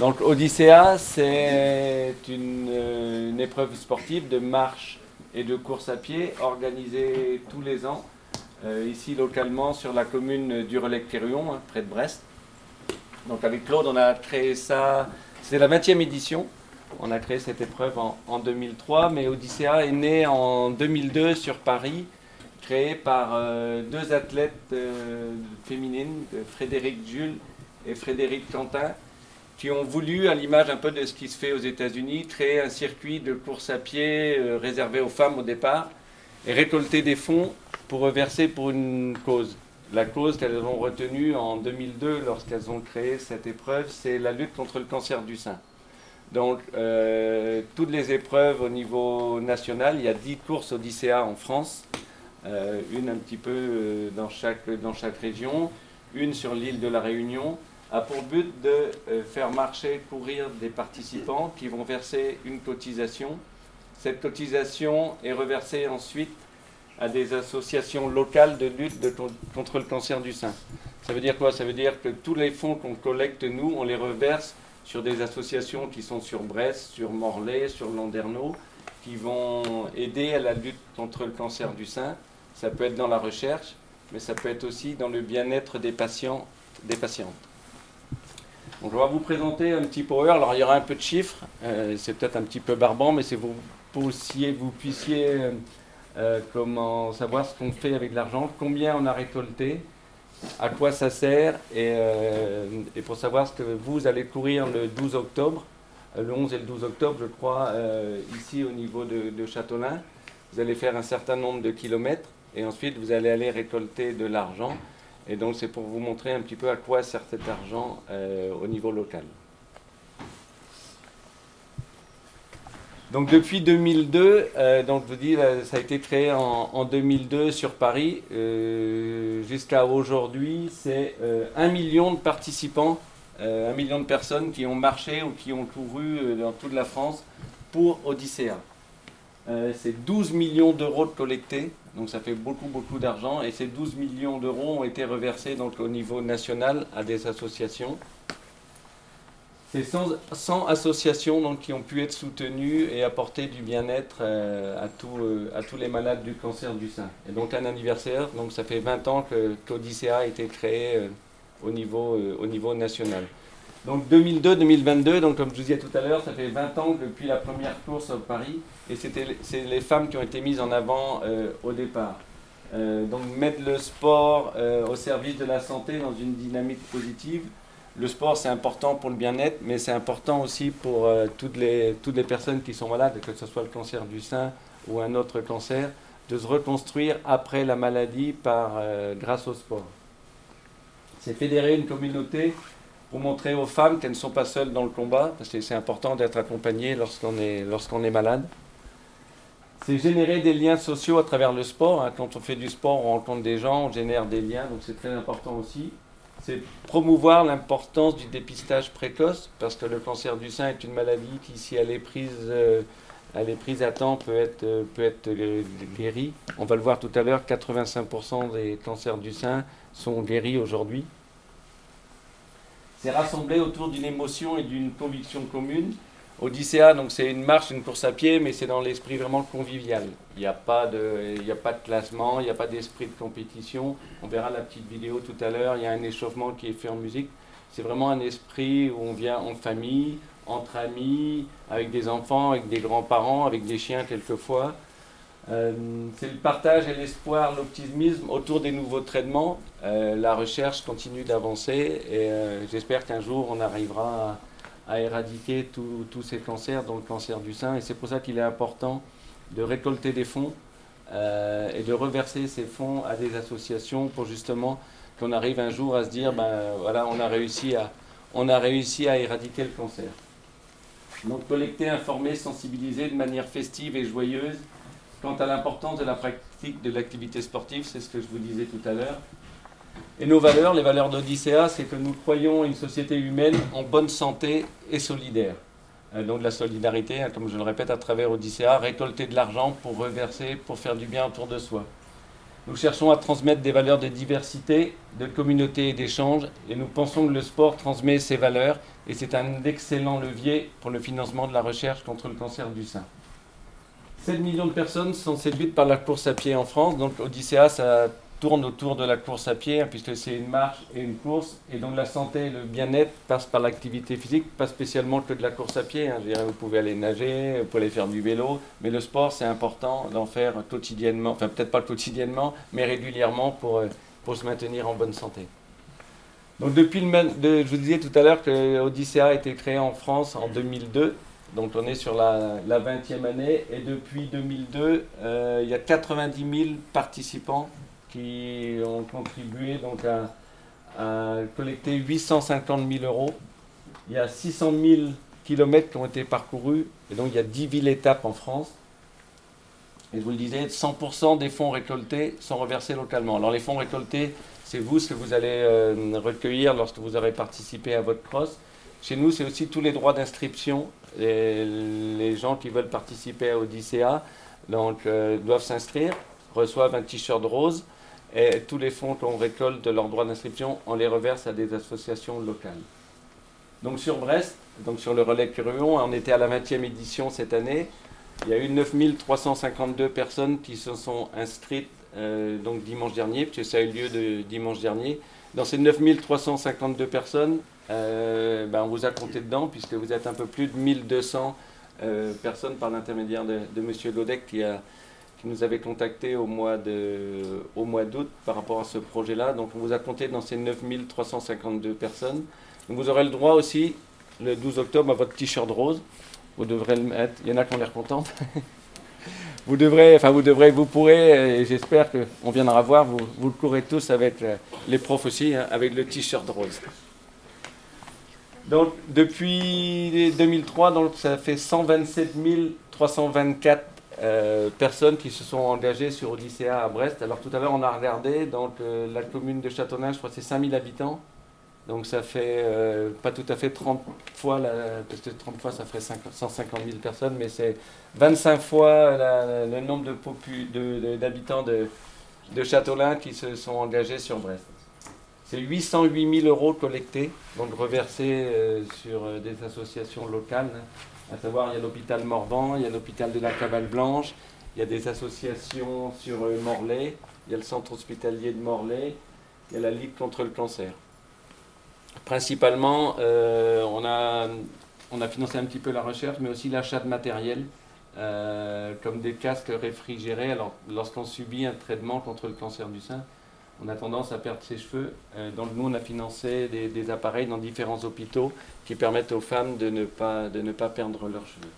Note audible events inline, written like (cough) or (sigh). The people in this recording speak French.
Donc Odyssea, c'est une, euh, une épreuve sportive de marche et de course à pied organisée tous les ans, euh, ici localement sur la commune du Relais-Clérion, hein, près de Brest. Donc avec Claude, on a créé ça, c'est la 20e édition. On a créé cette épreuve en, en 2003, mais Odyssea est né en 2002 sur Paris, créé par euh, deux athlètes féminines, Frédéric Jules et Frédéric Quentin, qui ont voulu, à l'image un peu de ce qui se fait aux États-Unis, créer un circuit de course à pied euh, réservé aux femmes au départ et récolter des fonds pour reverser pour une cause. La cause qu'elles ont retenue en 2002 lorsqu'elles ont créé cette épreuve, c'est la lutte contre le cancer du sein. Donc, euh, toutes les épreuves au niveau national, il y a 10 courses Odyssea en France, euh, une un petit peu dans chaque, dans chaque région, une sur l'île de la Réunion, a pour but de euh, faire marcher, courir des participants qui vont verser une cotisation. Cette cotisation est reversée ensuite à des associations locales de lutte contre le cancer du sein. Ça veut dire quoi? Ça veut dire que tous les fonds qu'on collecte, nous, on les reverse sur des associations qui sont sur Brest, sur Morlaix, sur Landerneau, qui vont aider à la lutte contre le cancer du sein. Ça peut être dans la recherche, mais ça peut être aussi dans le bien-être des patients, des patientes. Donc, je vais vous présenter un petit power. Alors, il y aura un peu de chiffres. euh, c'est peut-être un petit peu barbant, mais c'est vous, puissiez, vous puissiez euh, euh, comment savoir ce qu'on fait avec l'argent, combien on a récolté, à quoi ça sert, et, pour savoir ce que vous allez courir le 12 octobre, le 11 et le 12 octobre, je crois, ici au niveau de, de Châteaulin. Vous allez faire un certain nombre de kilomètres, et ensuite vous allez aller récolter de l'argent. Et donc c'est pour vous montrer un petit peu à quoi sert cet argent euh, au niveau local. Donc depuis 2002, euh, donc je vous dis, là, ça a été créé en, en 2002 sur Paris. Euh, Jusqu'à aujourd'hui, c'est euh, un million de participants, euh, un million de personnes qui ont marché ou qui ont couru euh, dans toute la France pour Odyssea. Euh, c'est 12 millions d'euros de collectés, donc ça fait beaucoup beaucoup d'argent. Et ces 12 millions d'euros ont été reversés donc, au niveau national à des associations. C'est 100, 100 associations donc, qui ont pu être soutenues et apporter du bien-être euh, euh, à tous les malades du cancer du sein. Et donc un anniversaire, donc ça fait 20 ans que qu'Odyssea a été créé au niveau national. Donc 2002-2022, donc comme je vous disais tout à l'heure, ça fait 20 ans depuis la première course à Paris, et c'est les femmes qui ont été mises en avant euh, au départ. Euh, donc mettre le sport euh, au service de la santé dans une dynamique positive. Le sport c'est important pour le bien-être, mais c'est important aussi pour toutes, les, toutes les personnes qui sont malades, que ce soit le cancer du sein ou un autre cancer, de se reconstruire après la maladie par, grâce au sport. C'est fédérer une communauté pour montrer aux femmes qu'elles ne sont pas seules dans le combat, parce que c'est important d'être accompagné lorsqu'on est, est malade. C'est générer des liens sociaux à travers le sport. hein. Quand on fait du sport, on rencontre des gens, on génère des liens, donc c'est très important aussi. C'est promouvoir l'importance du dépistage précoce, parce que le cancer du sein est une maladie qui, si elle est prise, euh, elle est prise à temps, peut être, euh, peut être euh, guérie. On va le voir tout à l'heure, 85% des cancers du sein sont guéris aujourd'hui. C'est rassembler autour d'une émotion et d'une conviction commune. Odyssea, donc c'est une marche, une course à pied, mais c'est dans l'esprit vraiment convivial. Il n'y a a pas de classement, il n'y a pas d'esprit de compétition. On verra la petite vidéo tout à l'heure. Il y a un échauffement qui est fait en musique. C'est vraiment un esprit où on vient en famille, entre amis, avec des enfants, avec des grands-parents, avec des chiens quelquefois. Euh, c'est le partage et l'espoir, l'optimisme autour des nouveaux traitements. Euh, la recherche continue d'avancer et euh, j'espère qu'un jour on arrivera à, éradiquer tous ces cancers, dont le cancer du sein. Et c'est pour ça qu'il est important de récolter des fonds et de reverser ces fonds à des associations pour justement qu'on arrive un jour à se dire, ben voilà, on a réussi à, on a réussi à éradiquer le cancer. Donc collecter, informer, sensibiliser de manière festive et joyeuse quant à l'importance de la pratique de l'activité sportive, c'est ce que je vous disais tout à l'heure. Et nos valeurs, les valeurs d'Odyssea, c'est que nous croyons une société humaine en bonne santé et solidaire. Euh, donc la solidarité, hein, comme je le répète à travers Odyssea, récolter de l'argent pour reverser, pour faire du bien autour de soi. Nous cherchons à transmettre des valeurs de diversité, de communauté et d'échange, et nous pensons que le sport transmet ces valeurs, et c'est un excellent levier pour le financement de la recherche contre le cancer du sein. 7 millions de personnes sont séduites par la course à pied en France, donc Odyssea, ça tourne autour de la course à pied, hein, puisque c'est une marche et une course, et donc la santé et le bien-être passent par l'activité physique, pas spécialement que de la course à pied. Hein. Je dirais, vous pouvez aller nager, vous pouvez aller faire du vélo, mais le sport, c'est important d'en faire quotidiennement, enfin peut-être pas quotidiennement, mais régulièrement pour, euh, pour se maintenir en bonne santé. Donc depuis le, je vous disais tout à l'heure que Odyssea a été créé en France en 2002. Donc on est sur la, 20e année et depuis 2002, euh, il y a 90 000 participants qui ont contribué donc à, collecter 850 000 euros. Il y a 600 000 kilomètres qui ont été parcourus, et donc il y a 10 villes étapes en France. Et je vous le disais, 100% des fonds récoltés sont reversés localement. Alors les fonds récoltés, c'est vous ce que vous allez euh, recueillir lorsque vous aurez participé à votre cross. Chez nous, c'est aussi tous les droits d'inscription. Les, gens qui veulent participer à Odyssea euh, doivent s'inscrire, reçoivent un t-shirt rose et tous les fonds qu'on récolte de leurs droits d'inscription, on les reverse à des associations locales. Donc sur Brest, donc sur le relais Curion, on était à la 20e édition cette année. Il y a eu 9352 personnes qui se sont inscrites euh, donc dimanche dernier, puisque ça a eu lieu de dimanche dernier. Dans ces 9352 personnes, euh, ben on vous a compté dedans, puisque vous êtes un peu plus de 1200 euh, personnes par l'intermédiaire de, de M. Godec qui nous avait contacté au mois d'août par rapport à ce projet-là. Donc on vous a compté dans ces 9352 personnes. Vous aurez le droit aussi, le 12 octobre, à votre t-shirt rose. Vous devrez le mettre. Il y en a qui ont l'air contentes. (laughs) vous devrez, enfin vous devrez, vous pourrez, et j'espère qu'on viendra voir, vous, le courez tous avec euh, les profs aussi, hein, avec le t-shirt rose. Donc depuis 2003, donc, ça fait 127 324 euh, personnes qui se sont engagées sur Odyssea à Brest. Alors tout à l'heure, on a regardé, donc euh, la commune de Châteauneuf, je crois que c'est 5000 habitants. Donc ça fait euh, pas tout à fait 30 fois, parce que 30 fois ça ferait 150 000 personnes, mais c'est 25 fois le nombre d'habitants de, de, Châteaulin qui se sont engagés sur Brest. C'est 808 000 euros collectés, donc reversés sur des associations locales. À savoir, il y a l'hôpital Morvan, il y a l'hôpital de la Cavale Blanche, il y a des associations sur euh, Morlaix, il y a le centre hospitalier de Morlaix, il y a la Ligue contre le cancer. Principalement, euh, on, a, on a financé un petit peu la recherche, mais aussi l'achat de matériel, euh, comme des casques réfrigérés. Alors, lorsqu'on subit un traitement contre le cancer du sein, on a tendance à perdre ses cheveux. Euh, donc nous, on a financé des, appareils dans différents hôpitaux qui permettent aux femmes de ne pas, de ne pas perdre leurs cheveux.